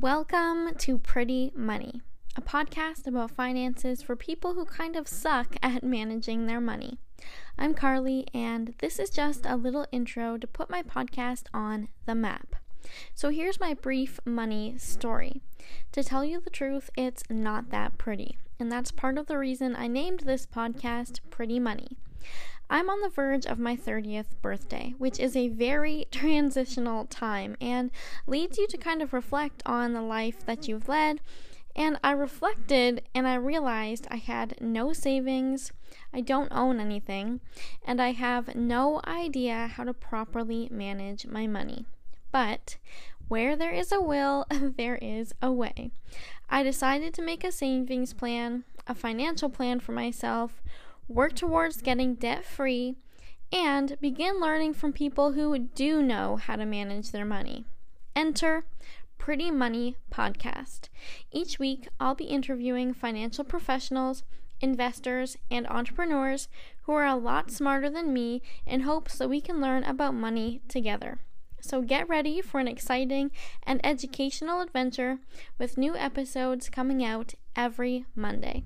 Welcome to Pretty Money, a podcast about finances for people who kind of suck at managing their money. I'm Carlee, and this is just a little intro to put my podcast on the map. So here's my brief money story. To tell you the truth, it's not that pretty, and that's part of the reason I named this podcast Pretty Money. I'm on the verge of my 30th birthday, which is a very transitional time and leads you to kind of reflect on the life that you've led. And I reflected and I realized I had no savings, I don't own anything, and I have no idea how to properly manage my money. But where there is a will, there is a way. I decided to make a savings plan, a financial plan for myself work towards getting debt free, and begin learning from people who do know how to manage their money. Enter Pretty Money Podcast. Each week, I'll be interviewing financial professionals, investors, and entrepreneurs who are a lot smarter than me in hopes that we can learn about money together. So get ready for an exciting and educational adventure with new episodes coming out every Monday.